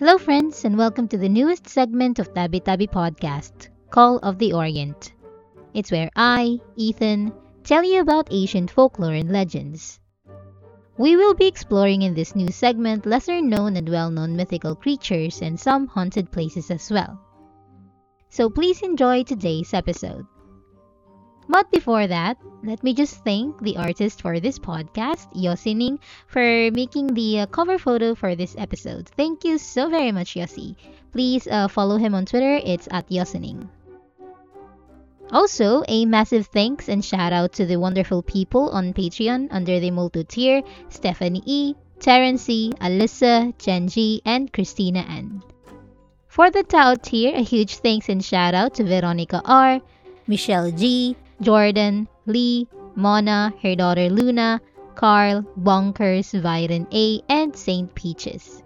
Hello, friends, and welcome to the newest segment of Tabi Tabi Podcast, Call of the Orient. It's where I, Ethan, tell you about ancient folklore and legends. We will be exploring in this new segment lesser known and well known mythical creatures and some haunted places as well. So please enjoy today's episode. But before that, let me just thank the artist for this podcast, Yosining, for making the uh, cover photo for this episode. Thank you so very much, Yossi. Please uh, follow him on Twitter, it's at Yosining. Also, a massive thanks and shout out to the wonderful people on Patreon under the Multo tier Stephanie E., Terence C., Alyssa, Genji, and Christina N. For the Tao tier, a huge thanks and shout out to Veronica R., Michelle G., Jordan, Lee, Mona, her daughter Luna, Carl, Bonkers, Viren A, and St. Peaches.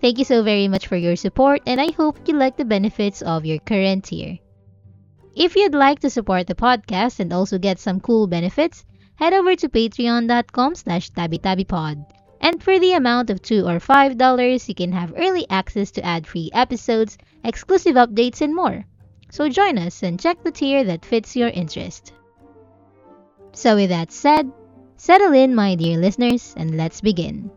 Thank you so very much for your support, and I hope you like the benefits of your current tier. If you'd like to support the podcast and also get some cool benefits, head over to patreon.com slash tabitabipod. And for the amount of 2 or $5, you can have early access to ad-free episodes, exclusive updates, and more. So join us and check the tier that fits your interest. So, with that said, settle in, my dear listeners, and let's begin.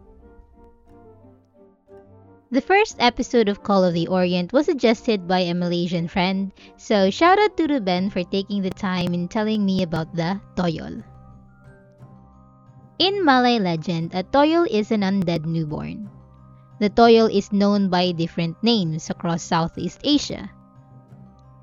The first episode of Call of the Orient was suggested by a Malaysian friend, so shout out to Ruben for taking the time in telling me about the Toyol. In Malay legend, a Toyol is an undead newborn. The Toyol is known by different names across Southeast Asia.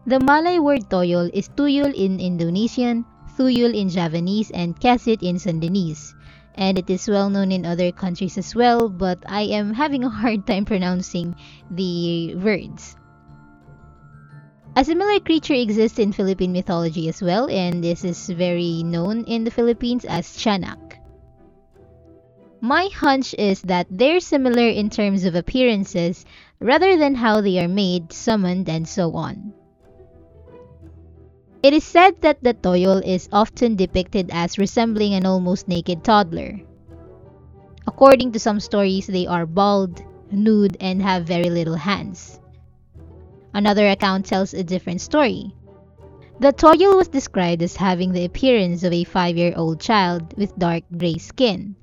The Malay word toyol is tuyul in Indonesian, thuyul in Javanese, and kesit in Sundanese. And it is well known in other countries as well, but I am having a hard time pronouncing the words. A similar creature exists in Philippine mythology as well, and this is very known in the Philippines as Tiyanak. My hunch is that they're similar in terms of appearances rather than how they are made, summoned, and so on. It is said that the toyol is often depicted as resembling an almost naked toddler. According to some stories, they are bald, nude, and have very little hands. Another account tells a different story. The toyol was described as having the appearance of a five year old child with dark gray skin,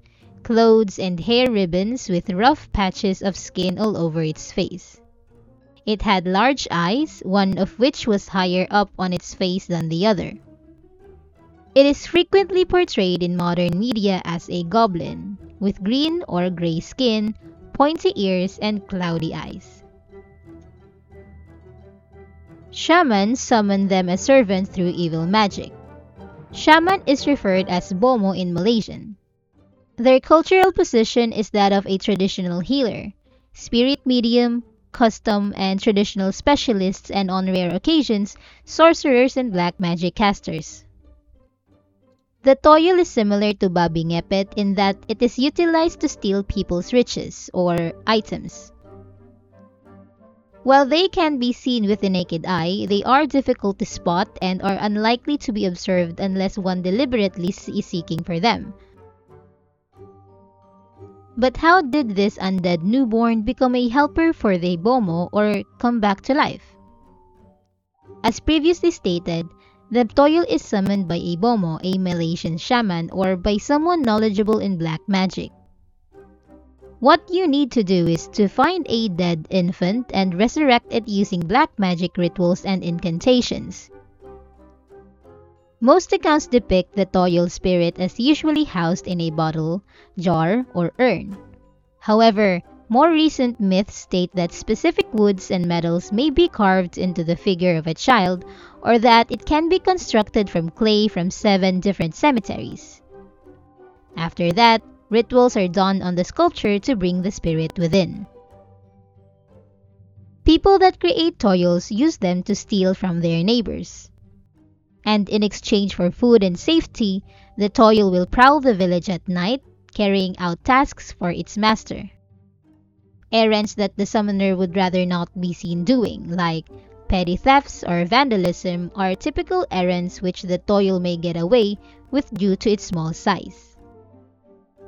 clothes, and hair ribbons with rough patches of skin all over its face. It had large eyes, one of which was higher up on its face than the other. It is frequently portrayed in modern media as a goblin, with green or gray skin, pointy ears, and cloudy eyes. Shamans summon them as servants through evil magic. Shaman is referred as Bomoh in Malaysian. Their cultural position is that of a traditional healer, spirit medium, custom and traditional specialists, and on rare occasions, sorcerers and black magic casters. The toyol is similar to babi ngepet in that it is utilized to steal people's riches or items. While they can be seen with the naked eye, they are difficult to spot and are unlikely to be observed unless one deliberately is seeking for them. But how did this undead newborn become a helper for the Bomoh or come back to life? As previously stated, the toyol is summoned by a Bomoh, a Malaysian shaman, or by someone knowledgeable in black magic. What you need to do is to find a dead infant and resurrect it using black magic rituals and incantations. Most accounts depict the toyol spirit as usually housed in a bottle, jar, or urn. However, more recent myths state that specific woods and metals may be carved into the figure of a child or that it can be constructed from clay from seven different cemeteries. After that, rituals are done on the sculpture to bring the spirit within. People that create toyols use them to steal from their neighbors and in exchange for food and safety, the toyol will prowl the village at night, carrying out tasks for its master. Errands that the summoner would rather not be seen doing, like petty thefts or vandalism, are typical errands which the toyol may get away with due to its small size.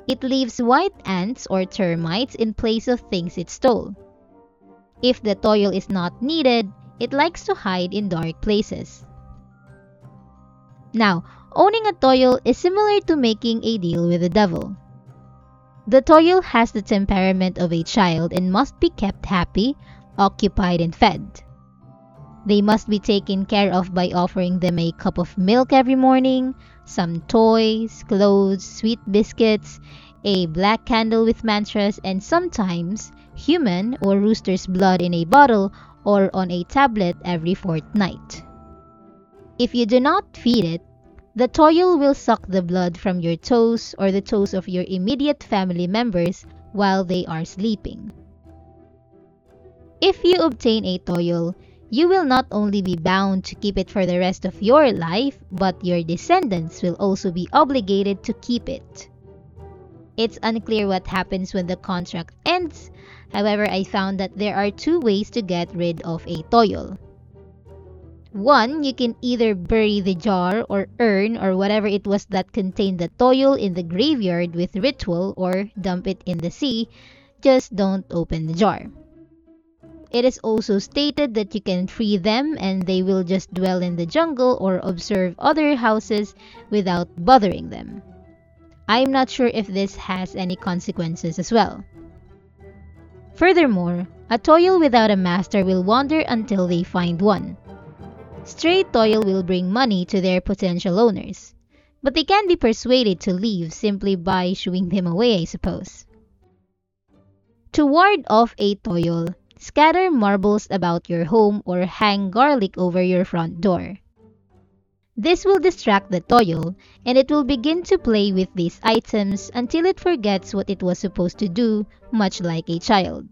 It leaves white ants or termites in place of things it stole. If the toyol is not needed, it likes to hide in dark places. Now, owning a toyol is similar to making a deal with the devil. The toyol has the temperament of a child and must be kept happy, occupied, and fed. They must be taken care of by offering them a cup of milk every morning, some toys, clothes, sweet biscuits, a black candle with mantras, and sometimes human or rooster's blood in a bottle or on a tablet every fortnight. If you do not feed it, the toyol will suck the blood from your toes or the toes of your immediate family members while they are sleeping. If you obtain a toyol, you will not only be bound to keep it for the rest of your life, but your descendants will also be obligated to keep it. It's unclear what happens when the contract ends. However, I found that there are two ways to get rid of a toyol. One, you can either bury the jar or urn or whatever it was that contained the toyol in the graveyard with ritual or dump it in the sea. Just don't open the jar. It is also stated that you can free them and they will just dwell in the jungle or observe other houses without bothering them. I'm not sure if this has any consequences as well. Furthermore, a toyol without a master will wander until they find one. Stray toyol will bring money to their potential owners, but they can be persuaded to leave simply by shooing them away, I suppose. To ward off a toyol, Scatter marbles about your home or hang garlic over your front door. This will distract the toyol, and it will begin to play with these items until it forgets what it was supposed to do, much like a child.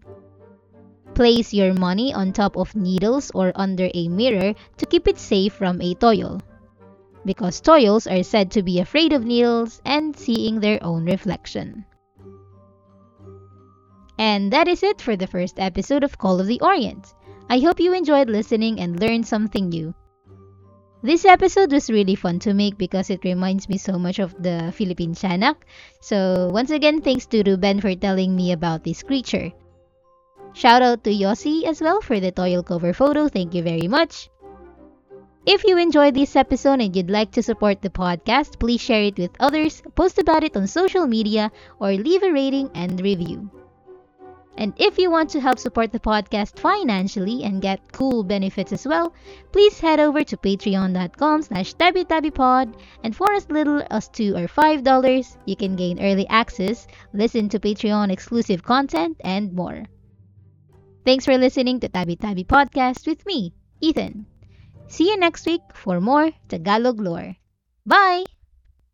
Place your money on top of needles or under a mirror to keep it safe from a toyol. Because toyols are said to be afraid of needles and seeing their own reflection. And that is it for the first episode of Call of the Orient. I hope you enjoyed listening and learned something new. This episode was really fun to make because it reminds me so much of the Philippine Tiyanak. So, once again, thanks to Ruben for telling me about this creature. Shout out to Yossi as well for the toyol cover photo. Thank you very much. If you enjoyed this episode and you'd like to support the podcast, please share it with others, post about it on social media, or leave a rating and review. And if you want to help support the podcast financially and get cool benefits as well, please head over to patreon.com slash tabitabipod and for as little as 2 or $5, you can gain early access, listen to Patreon exclusive content, and more. Thanks for listening to Tabi Tabi Podcast with me, Ethan. See you next week for more Tagalog lore. Bye!